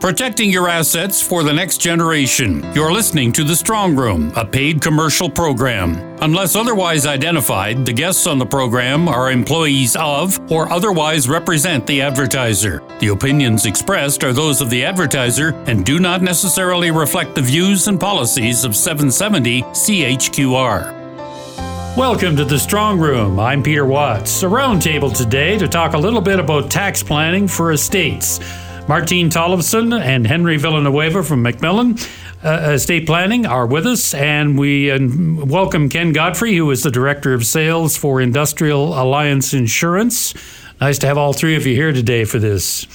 protecting your assets for the next generation. You're listening to The Strong Room, a paid commercial program. Unless otherwise identified, the guests on the program are employees of or otherwise represent the advertiser. The opinions expressed are those of the advertiser and do not necessarily reflect the views and policies of 770 CHQR. Welcome to the Strong Room. I'm Peter Watts. A roundtable today to talk a little bit about tax planning for estates. Martine Tollefson and Henry Villanueva from Macmillan uh, Estate Planning are with us, and we uh, welcome Ken Godfrey, who is the Director of Sales for Industrial Alliance Insurance. Nice to have all three of you here today for this.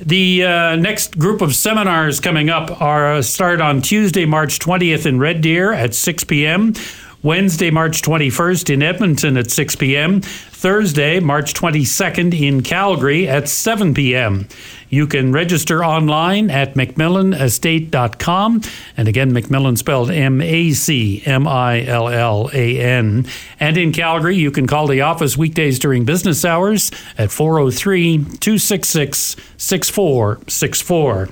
The uh, next group of seminars coming up are uh, start on Tuesday, March 20th in Red Deer at 6 p.m. Wednesday, March 21st in Edmonton at 6 p.m. Thursday, March 22nd in Calgary at 7 p.m. You can register online at macmillanestate.com. And again, Macmillan spelled M A C M I L L A N. And in Calgary, you can call the office weekdays during business hours at 403 266 6464.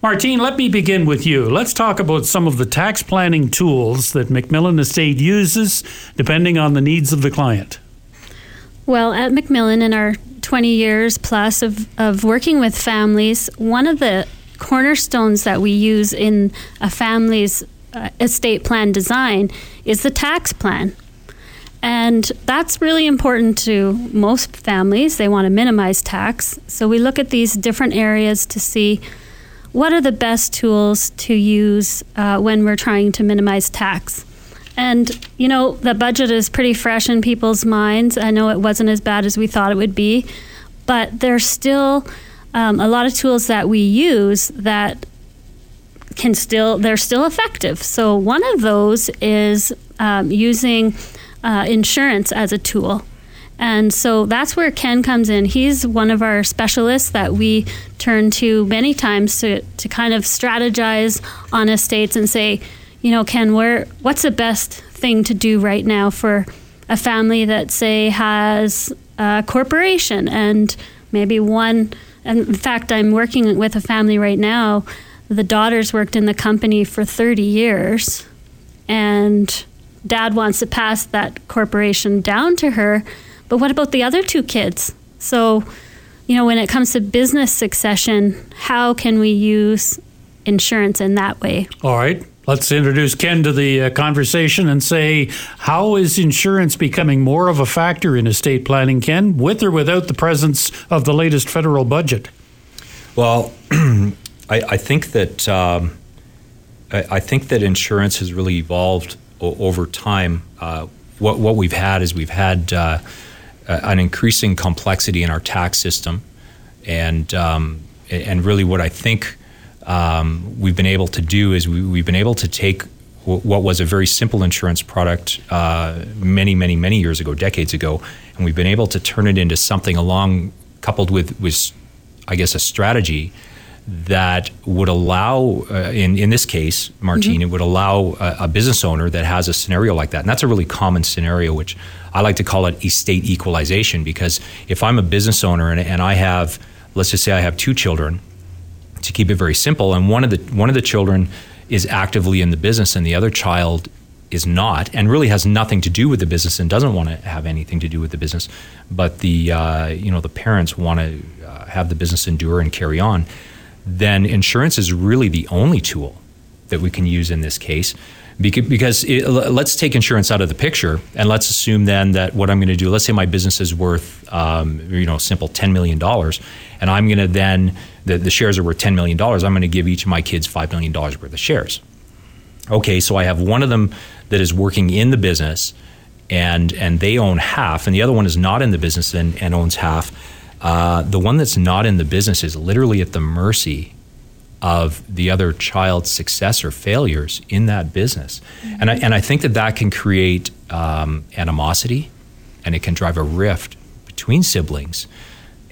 Martine, let me begin with you. Let's talk about some of the tax planning tools that Macmillan Estate uses depending on the needs of the client. Well, at Macmillan, in our 20 years plus of, of working with families, one of the cornerstones that we use in a family's uh, estate plan design is the tax plan. And that's really important to most families. They want to minimize tax. So we look at these different areas to see what are the best tools to use uh, when we're trying to minimize tax? And, you know, the budget is pretty fresh in people's minds. I know it wasn't as bad as we thought it would be, but there's still um, a lot of tools that we use that can still, they're still effective. So one of those is um, using uh, insurance as a tool. And so that's where Ken comes in. He's one of our specialists that we turn to many times to, to kind of strategize on estates and say, you know, Ken, where what's the best thing to do right now for a family that say has a corporation and maybe one and in fact I'm working with a family right now. The daughter's worked in the company for 30 years and dad wants to pass that corporation down to her but what about the other two kids? So, you know, when it comes to business succession, how can we use insurance in that way? All right. Let's introduce Ken to the uh, conversation and say, how is insurance becoming more of a factor in estate planning, Ken, with or without the presence of the latest federal budget? Well, I, I, think that um, I, I, think that insurance has really evolved o- over time. Uh, what what we've had is we've had uh, an increasing complexity in our tax system, and um, and really what I think um, we've been able to do is we, have been able to take w- what was a very simple insurance product uh, many many many years ago, decades ago, and we've been able to turn it into something along coupled with with I guess a strategy that would allow, uh, in, in this case, Martine, mm-hmm. it would allow a, a, business owner that has a scenario like that. And that's a really common scenario, which I like to call it estate equalization, because if I'm a business owner and, and I have, let's just say I have two children, to keep it very simple, and one of the one of the children is actively in the business and the other child is not and really has nothing to do with the business and doesn't want to have anything to do with the business but the uh, you know the parents want to uh, have the business endure and carry on then insurance is really the only tool that we can use in this case. Because it, let's take insurance out of the picture, and let's assume then that what I'm going to do. Let's say my business is worth, um, you know, simple ten million dollars, and I'm going to then the, the shares are worth ten million dollars. I'm going to give each of my kids five million dollars worth of shares. Okay, so I have one of them that is working in the business, and and they own half, and the other one is not in the business and, and owns half uh, the one that's not in the business is literally at the mercy of the other child's success or failures in that business. Mm-hmm. And, I, and I think that that can create um, animosity and it can drive a rift between siblings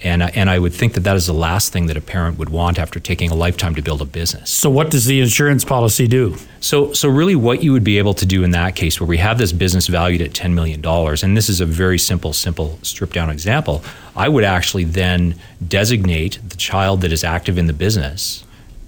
and, and I would think that that is the last thing that a parent would want after taking a lifetime to build a business. So, what does the insurance policy do? So, so really, what you would be able to do in that case, where we have this business valued at $10 million, and this is a very simple, simple stripped down example, I would actually then designate the child that is active in the business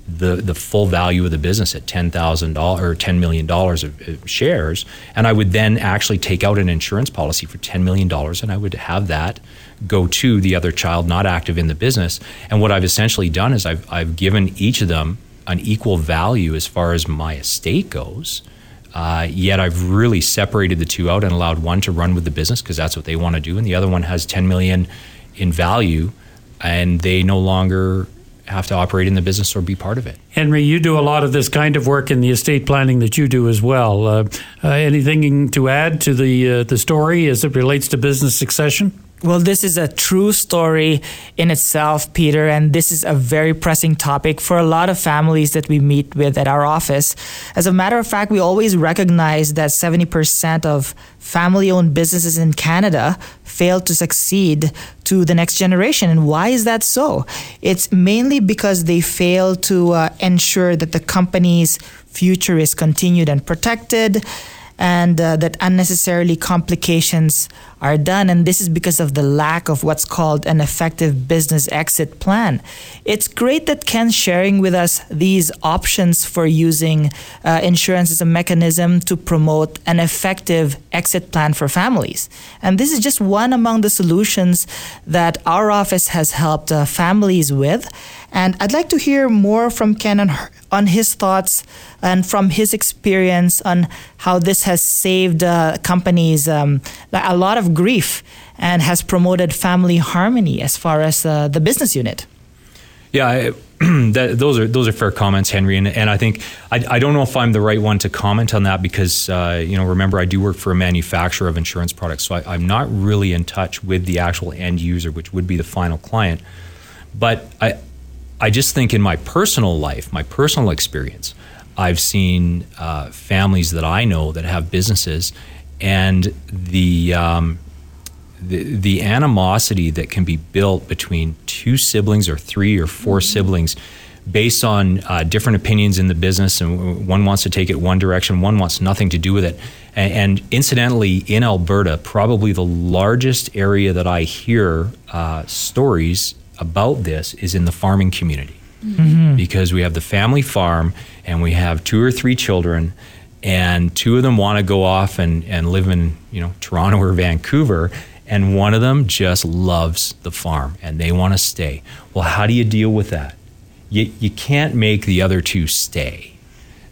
the the full value of the business at ten thousand dollars or ten million dollars of, shares, and I would then actually take out an insurance policy for ten million dollars, and I would have that go to the other child not active in the business. And what I've essentially done is I've I've given each of them an equal value as far as my estate goes. Uh, yet I've really separated the two out and allowed one to run with the business because that's what they want to do, and the other one has 10 million in value, and they no longer have to operate in the business or be part of it. Henry, you do a lot of this kind of work in the estate planning that you do as well. Uh, uh, anything to add to the uh, the story as it relates to business succession? Well, this is a true story in itself, Peter, and this is a very pressing topic for a lot of families that we meet with at our office. As a matter of fact, we always recognize that 70% of family owned businesses in Canada fail to succeed to the next generation. And why is that so? It's mainly because they fail to uh, ensure that the company's future is continued and protected and uh, that unnecessarily complications are done. And this is because of the lack of what's called an effective business exit plan. It's great that Ken's sharing with us these options for using uh, insurance as a mechanism to promote an effective exit plan for families. And this is just one among the solutions that our office has helped uh, families with. And I'd like to hear more from Ken on, on his thoughts and from his experience on how this has saved uh, companies um, a lot of grief and has promoted family harmony as far as uh, the business unit. Yeah, I, that, those are those are fair comments, Henry, and, and I think I, I, don't know if I'm the right one to comment on that because uh, you know remember I do work for a manufacturer of insurance products, so I, am not really in touch with the actual end user, which would be the final client. But I I just think in my personal life, my personal experience, I've seen uh, families that I know that have businesses, and the, um, the the animosity that can be built between two siblings or three or 4 mm-hmm. siblings, based on uh, different opinions in the business, and one wants to take it one direction, one wants nothing to do with it. And, and incidentally, in Alberta, probably the largest area that I hear uh, stories about this is in the farming community. Mm-hmm. Because we have the family farm and we have two or three children, and two of them want to go off and, and live in you know Toronto or Vancouver, and one of them just loves the farm and they want to stay. Well, how do you deal with that? You, you can't make the other two stay.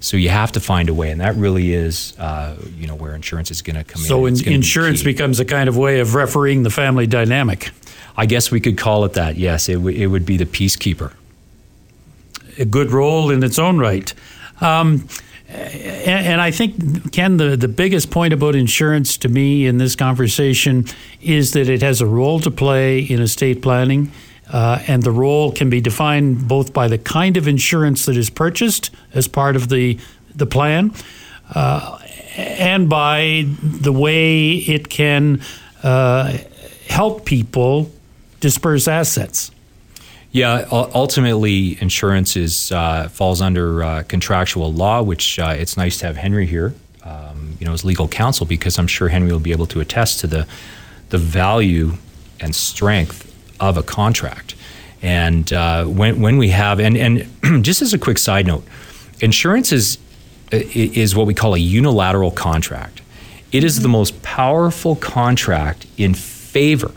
So you have to find a way, and that really is, uh, you know, where insurance is going to come so in. So insurance be becomes a kind of way of refereeing the family dynamic. I guess we could call it that. Yes, it, w- it would be the peacekeeper. A good role in its own right. Um, and, I think, Ken, the, the biggest point about insurance to me in this conversation is that it has a role to play in estate planning. Uh, and the role can be defined both by the kind of insurance that is purchased as part of the, the plan uh, and by the way it can uh, help people disperse assets. Yeah, ultimately, insurance is uh, falls under uh, contractual law, which uh, it's nice to have Henry here, um, you know, as legal counsel, because I'm sure Henry will be able to attest to the the value and strength of a contract. And uh, when when we have and and just as a quick side note, insurance is is what we call a unilateral contract. It is the most powerful contract in favor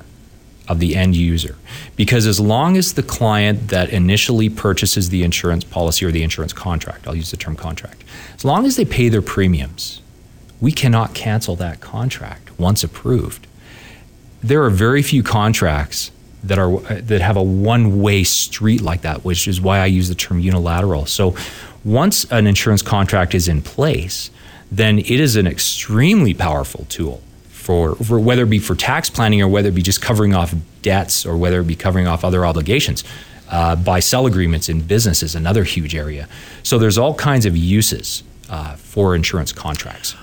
of the end user. Because as long as the client that initially purchases the insurance policy or the insurance contract, I'll use the term contract, as long as they pay their premiums, we cannot cancel that contract once approved. There are very few contracts that are that have a one-way street like that, which is why I use the term unilateral. So once an insurance contract is in place, then it is an extremely powerful tool for, for whether it be for tax planning or whether it be just covering off debts or whether it be covering off other obligations. Uh, buy sell agreements in business is another huge area. So there's all kinds of uses uh, for insurance contracts.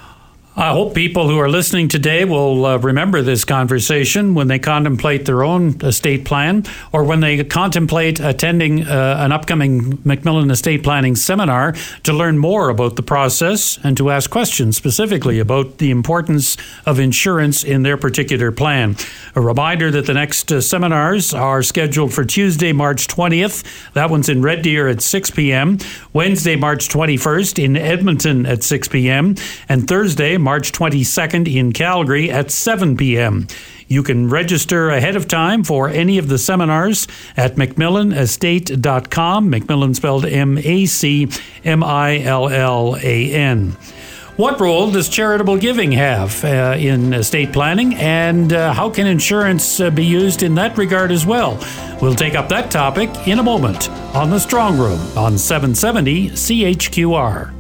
I hope people who are listening today will uh, remember this conversation when they contemplate their own estate plan or when they contemplate attending uh, an upcoming Macmillan estate planning seminar to learn more about the process and to ask questions specifically about the importance of insurance in their particular plan. A reminder that the next uh, seminars are scheduled for Tuesday, March 20th. That one's in Red Deer at 6 p.m., Wednesday, March 21st in Edmonton at 6 p.m., and Thursday, March 22nd in Calgary at 7 p.m. You can register ahead of time for any of the seminars at macmillanestate.com. Macmillan spelled M A C M I L L A N. What role does charitable giving have uh, in estate planning, and uh, how can insurance uh, be used in that regard as well? We'll take up that topic in a moment on The Strong Room on 770 CHQR.